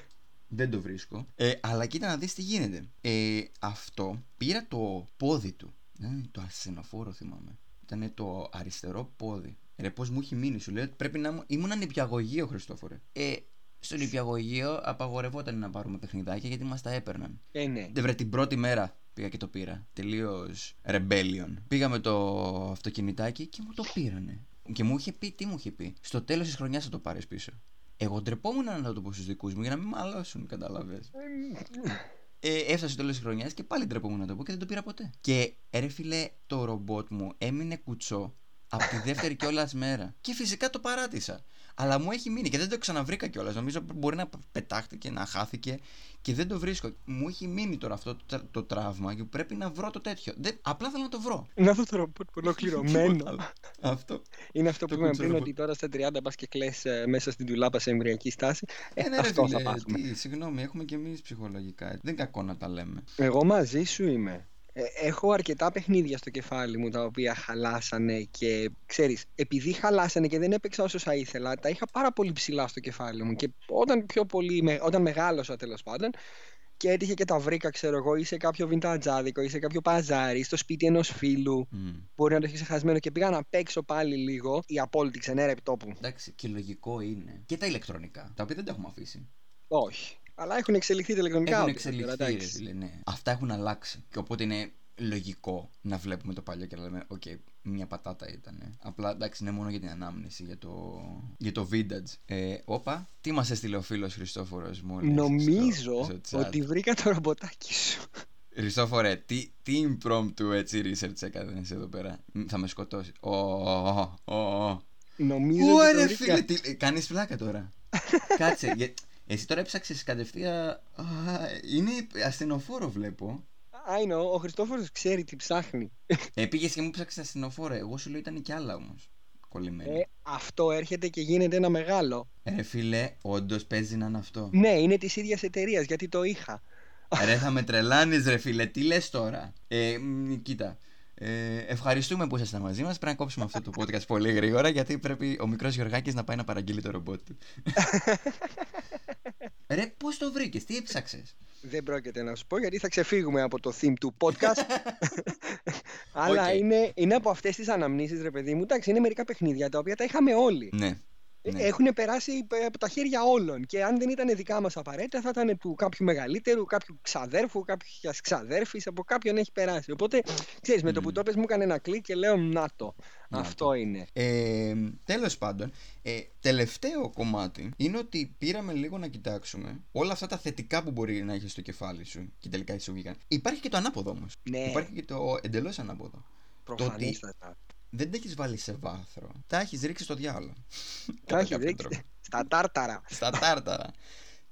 Δεν το βρίσκω. Ε, αλλά κοίτα να δεις τι γίνεται. Ε, αυτό πήρα το πόδι του. Ε, το ασθενοφόρο θυμάμαι. Ήταν το αριστερό πόδι. Ρε, πώς μου έχει μείνει, σου λέει ότι πρέπει να ήμουν νηπιαγωγείο, Χριστόφορε. Ε, στο νηπιαγωγείο απαγορευόταν να πάρουμε παιχνιδάκια γιατί μας τα έπαιρναν. Ε, ναι. Δεν βρε την πρώτη μέρα πήγα και το πήρα. Τελείως rebellion. Πήγαμε το αυτοκινητάκι και μου το πήρανε. Και μου είχε πει, τι μου είχε πει; Στο τέλος της χρονιάς θα το πάρεις πίσω. Εγώ ντρεπόμουν να το πω στους δικούς μου για να μην μαλώσουν, κατάλαβες. Ε, έφτασε στο τέλος της χρονιάς και πάλι ντρεπόμουν να το πω και δεν το πήρα ποτέ. Και ρε φίλε, το ρομπότ μου έμεινε κουτσό από τη δεύτερη κιόλας μέρα. Και φυσικά το παράτησα. Αλλά μου έχει μείνει και δεν το ξαναβρήκα κιόλας. Νομίζω μπορεί να πετάχτηκε, να χάθηκε και δεν το βρίσκω. Μου έχει μείνει τώρα αυτό το, το τραύμα και πρέπει να βρω το τέτοιο. Δεν, απλά θέλω να το βρω. Να δω το ρομπότ ολοκληρωμένο. αυτό. Είναι αυτό που είπαμε πριν ότι τώρα στα 30 πας και κλε ε, μέσα στην τουλάπα σε εμβριακή στάση. Ε, ε ναι, αυτό ρε, θα τι, Συγγνώμη, έχουμε κι εμείς ψυχολογικά. Δεν είναι κακό να τα λέμε. Εγώ μαζί σου είμαι. Ε, έχω αρκετά παιχνίδια στο κεφάλι μου τα οποία χαλάσανε και ξέρεις, επειδή χαλάσανε και δεν έπαιξα όσο θα ήθελα, τα είχα πάρα πολύ ψηλά στο κεφάλι μου και όταν, πιο πολύ, όταν μεγάλωσα τέλος πάντων και έτυχε και τα βρήκα, ξέρω εγώ, ή σε κάποιο βιντατζάδικο ή σε κάποιο παζάρι, στο σπίτι ενός φίλου. Mm. Μπορεί να το έχεις ξεχασμένο και πήγα να παίξω πάλι λίγο. Η απόλυτη ξενέρα επιτόπου. Εντάξει, και λογικό είναι. Και τα ηλεκτρονικά, τα οποία δεν τα έχουμε αφήσει. Όχι. Αλλά έχουν εξελιχθεί τα ηλεκτρονικά. Έχουν εξελιχθεί, ρε, ναι. Αυτά έχουν αλλάξει. Και οπότε είναι λογικό να βλέπουμε το παλιό και να λέμε, ok, okay, μια πατάτα ήταν. Απλά εντάξει, είναι μόνο για την ανάμνηση, για το, για το vintage. Ε, όπα, τι μας έστειλε ο φίλος Χριστόφορος μου. Νομίζω ότι βρήκα το ρομποτάκι σου. Χριστόφορε, τι, τι impromptu έτσι research έκανες εδώ πέρα; Θα με σκοτώσει. Ω, Νομίζω ότι. Ωραία, φίλε, κάνεις πλάκα τώρα. Κάτσε. Εσύ τώρα έψαξες κατευθείαν. Είναι ασθενοφόρο, βλέπω. I know, ο Χριστόφορος ξέρει τι ψάχνει. Ε, πήγες και μου ψάξες ασθενοφόρο. Εγώ σου λέω ήταν και άλλα όμως. Ε, αυτό έρχεται και γίνεται ένα μεγάλο. Ε, φίλε, όντως παίζει να είναι αυτό. Ναι, είναι της ίδιας εταιρείας γιατί το είχα. Ρε, θα με τρελάνεις, ρε φίλε, τι λες τώρα; Ε, κοίτα. Ε, ευχαριστούμε που ήσασταν μαζί μας. Πρέπει να κόψουμε αυτό το podcast πολύ γρήγορα γιατί πρέπει ο μικρός Γιωργάκης να πάει να παραγγείλει το ρομπότ του. Ρε, πώς το βρήκες, τι έψαξες; Δεν πρόκειται να σου πω γιατί θα ξεφύγουμε από το theme του podcast. Αλλά είναι, είναι από αυτές τις αναμνήσεις, ρε παιδί μου. Εντάξει, είναι μερικά παιχνίδια τα οποία τα είχαμε όλοι. Ναι. Ναι. Έχουν περάσει από τα χέρια όλων. Και αν δεν ήταν δικά μας απαραίτητα, θα ήταν του κάποιου μεγαλύτερου, κάποιου ξαδέρφου, κάποιας ξαδέρφης, από κάποιον έχει περάσει. Οπότε, ξέρεις, με το που το πες μου έκανε ένα κλικ και λέω Να το. Αυτό είναι. Ε, Τέλος πάντων, ε, τελευταίο κομμάτι είναι ότι πήραμε λίγο να κοιτάξουμε όλα αυτά τα θετικά που μπορεί να έχει στο κεφάλι σου και τελικά έτσι βγήκαν. Υπάρχει και το ανάποδο όμως. Ναι. Υπάρχει και το εντελώς ανάποδο. Προφανέστατα δεν τα έχεις βάλει σε βάθρο. Τα έχεις ρίξει στο διάλογο. Τα έχει ρίξει. Στα τάρταρα. Στα τάρταρα.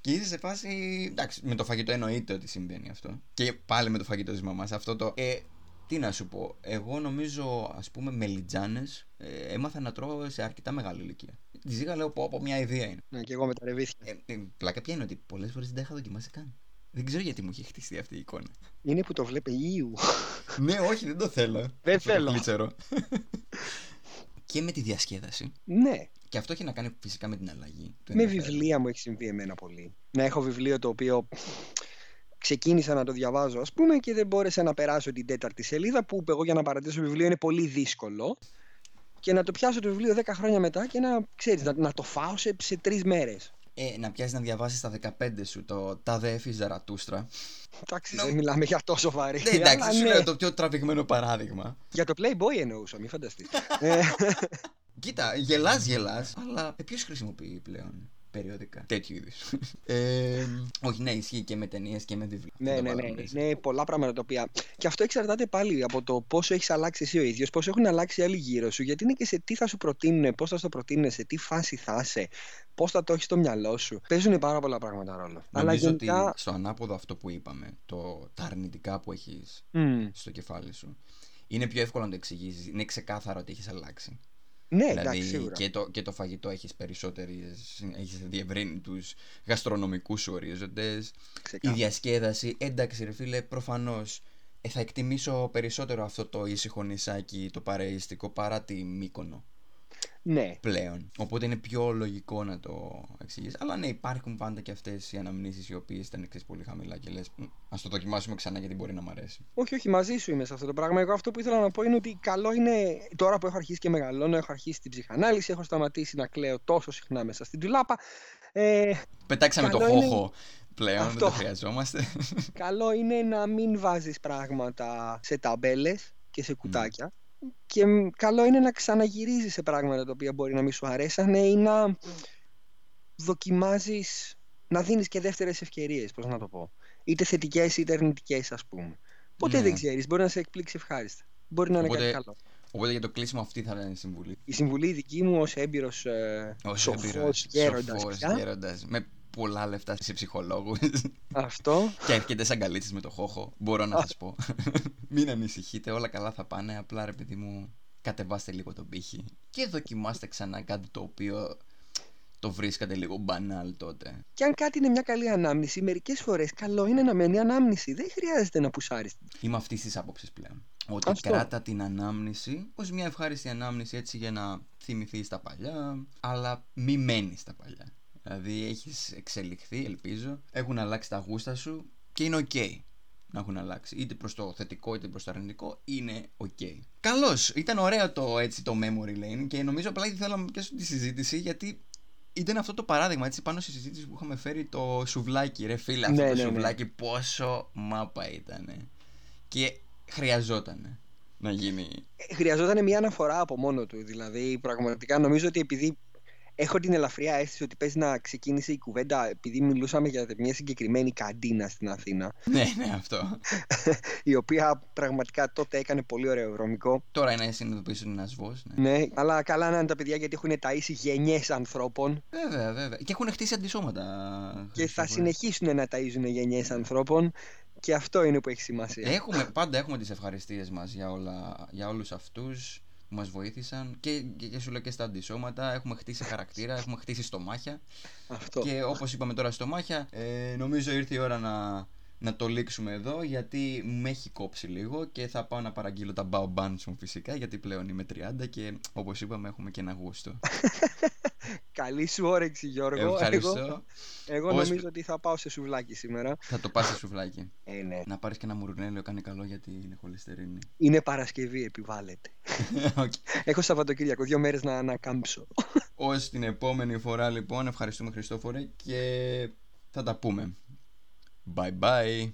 Και είσαι σε φάση. Εντάξει, με το φαγητό εννοείται ότι συμβαίνει αυτό. Και πάλι με το φαγητό της μαμάς. Αυτό το. Ε, τι να σου πω. Εγώ νομίζω, ας πούμε, μελιτζάνε ε, έμαθα να τρώω σε αρκετά μεγάλη ηλικία. Της ζήγα λέω πω από μια ιδέα είναι. Ναι, και εγώ με τα ρεβίθια. Ε, ε, πλάκα ποια είναι ότι πολλές φορές δεν τα είχα δοκιμάσει καν. Δεν ξέρω γιατί μου έχει χτιστεί αυτή η εικόνα. Είναι που το βλέπει Ιου. ναι, όχι, δεν το θέλω. Δεν θέλω. και με τη διασκέδαση. Ναι. Και αυτό έχει να κάνει φυσικά με την αλλαγή. με βιβλία μου έχει συμβεί εμένα πολύ. Να έχω βιβλίο το οποίο ξεκίνησα να το διαβάζω ας πούμε και δεν μπόρεσα να περάσω την τέταρτη σελίδα που εγώ για να παρατήσω βιβλίο είναι πολύ δύσκολο και να το πιάσω το βιβλίο 10 χρόνια μετά και να, ξέρεις, να, να το φάω σε, σε τρεις μέρες ε, να πιάσεις να διαβάσεις τα 15 σου το Τάδε Εφης Ζαρατούστρα. Εντάξει, δεν μιλάμε για τόσο βαρύ. Ναι, εντάξει, σου ναι. λέω το πιο τραβηγμένο παράδειγμα. Για το Playboy εννοούσα, μην φανταστείς. Κοίτα, γελάς, γελάς, αλλά ποιο χρησιμοποιεί πλέον; Περιοδικά. Τέτοιου είδους. ε, όχι, ναι, ισχύει και με ταινίες και με βιβλία. Ναι, ναι, ναι. Είναι πολλά πράγματα τα οποία. Και αυτό εξαρτάται πάλι από το πόσο έχεις αλλάξει εσύ ο ίδιος, πόσο έχουν αλλάξει οι άλλοι γύρω σου, γιατί είναι και σε τι θα σου προτείνουν, πώς θα σου το προτείνουν, σε τι φάση θα είσαι, πώς θα το έχεις στο μυαλό σου. Παίζουν πάρα πολλά πράγματα ρόλο. Νομίζω Αλλά γενικά... ότι στο ανάποδο αυτό που είπαμε, το, τα αρνητικά που έχεις mm. στο κεφάλι σου, είναι πιο εύκολο να το εξηγήσεις. Είναι ξεκάθαρο ότι έχεις αλλάξει. Ναι, δηλαδή, εντάξει, σίγουρα. Και το, και το φαγητό έχεις περισσότερες. Έχεις διευρύνει τους γαστρονομικούς σου ορίζοντες. Η διασκέδαση. Εντάξει, ρε φίλε, προφανώς ε, θα εκτιμήσω περισσότερο αυτό το ήσυχο νησάκι, το παρεϊστικό, παρά τη Μύκονο. Ναι. Πλέον. Οπότε είναι πιο λογικό να το εξηγήσει. Αλλά ναι, υπάρχουν πάντα και αυτές οι αναμνήσεις οι οποίες ήταν εξή πολύ χαμηλά και λες, ας το δοκιμάσουμε ξανά γιατί μπορεί να μ' αρέσει. Όχι, όχι, μαζί σου είμαι σε αυτό το πράγμα. Εγώ αυτό που ήθελα να πω είναι ότι καλό είναι τώρα που έχω αρχίσει και μεγαλώνω, έχω αρχίσει την ψυχανάλυση, έχω σταματήσει να κλαίω τόσο συχνά μέσα στην τουλάπα. Ε, Πετάξαμε το χώχο. Πλέον Αυτό. δεν το χρειαζόμαστε. Καλό είναι να μην βάζεις πράγματα σε ταμπέλες και σε κουτάκια και καλό είναι να ξαναγυρίζεις σε πράγματα τα οποία μπορεί να μην σου αρέσανε ή να δοκιμάζεις, να δίνεις και δεύτερες ευκαιρίες, πώς να το πω. Είτε θετικές είτε αρνητικές ας πούμε. Ποτέ ναι. δεν ξέρεις, μπορεί να σε εκπλήξει ευχάριστα. Μπορεί να είναι κάτι καλό. Οπότε για το κλείσιμο αυτή θα είναι η συμβουλή. Η συμβουλή δική μου ως έμπειρος ε, σοφός γέροντας, γέροντας με πολλά λεφτά σε ψυχολόγους. Αυτό. και έρχεται σαν καλύτης με το χώχο. Μπορώ να σας πω. Μην ανησυχείτε, όλα καλά θα πάνε. Απλά ρε παιδί μου, κατεβάστε λίγο τον πύχη. Και δοκιμάστε ξανά κάτι το οποίο το βρίσκατε λίγο μπανάλ τότε. Και αν κάτι είναι μια καλή ανάμνηση, μερικές φορές καλό είναι να μένει ανάμνηση. Δεν χρειάζεται να πουσάρεις. Είμαι αυτής της άποψης πλέον. Ότι Αυτό. κράτα την ανάμνηση ως μια ευχάριστη ανάμνηση έτσι για να θυμηθείς τα παλιά, αλλά μη μένεις στα παλιά. Δηλαδή έχεις εξελιχθεί, ελπίζω. Έχουν αλλάξει τα γούστα σου και είναι οκ να έχουν αλλάξει. Είτε προς το θετικό είτε προς το αρνητικό, είναι οκ. Καλώς. Ήταν ωραίο το, έτσι, το memory lane και νομίζω απλά ήθελα να πιάσω τη συζήτηση γιατί ήταν αυτό το παράδειγμα έτσι πάνω στη συζήτηση που είχαμε φέρει το σουβλάκι. Ρε φίλε, αυτό ναι, το ναι, ναι. σουβλάκι πόσο μάπα ήταν. Και χρειαζόταν να γίνει. Ε, χρειαζόταν μια αναφορά από μόνο του. Δηλαδή, πραγματικά νομίζω ότι επειδή έχω την ελαφριά αίσθηση ότι παίζει να ξεκίνησε η κουβέντα επειδή μιλούσαμε για μια συγκεκριμένη καντίνα στην Αθήνα. Ναι, ναι, αυτό. η οποία πραγματικά τότε έκανε πολύ ωραίο βρωμικό. Τώρα είναι συνειδητοποιήσει ότι είναι ένας Ναι. ναι, αλλά καλά να είναι τα παιδιά γιατί έχουν ταΐσει γενιές ανθρώπων. Βέβαια, βέβαια. Και έχουν χτίσει αντισώματα. Και θα συνεχίσουν να ταΐζουν γενιές ανθρώπων. Και αυτό είναι που έχει σημασία. Έχουμε, πάντα έχουμε τις ευχαριστίες μας για, για όλους αυτούς που μας βοήθησαν και, και, και σου λέω και στα αντισώματα έχουμε χτίσει χαρακτήρα, έχουμε χτίσει στομάχια Αυτό. και όπως είπαμε τώρα στομάχια ε, νομίζω ήρθε η ώρα να, να το λήξουμε εδώ γιατί με έχει κόψει λίγο και θα πάω να παραγγείλω τα Bao Banson φυσικά γιατί πλέον είμαι 30 και όπως είπαμε έχουμε και ένα γούστο. Καλή σου όρεξη Γιώργο. Ευχαριστώ. Εγώ, εγώ νομίζω ότι θα πάω σε σουβλάκι σήμερα. Θα το πας σε σουβλάκι. Ε, ναι. Να πάρεις και ένα μουρουνέλιο κάνει καλό γιατί είναι χολυστερίνη. Είναι Παρασκευή επιβάλλεται. okay. Έχω Σαββατοκύριακο, δύο μέρες να ανακάμψω. Ως την επόμενη φορά λοιπόν ευχαριστούμε Χριστόφορε και θα τα πούμε. Bye bye.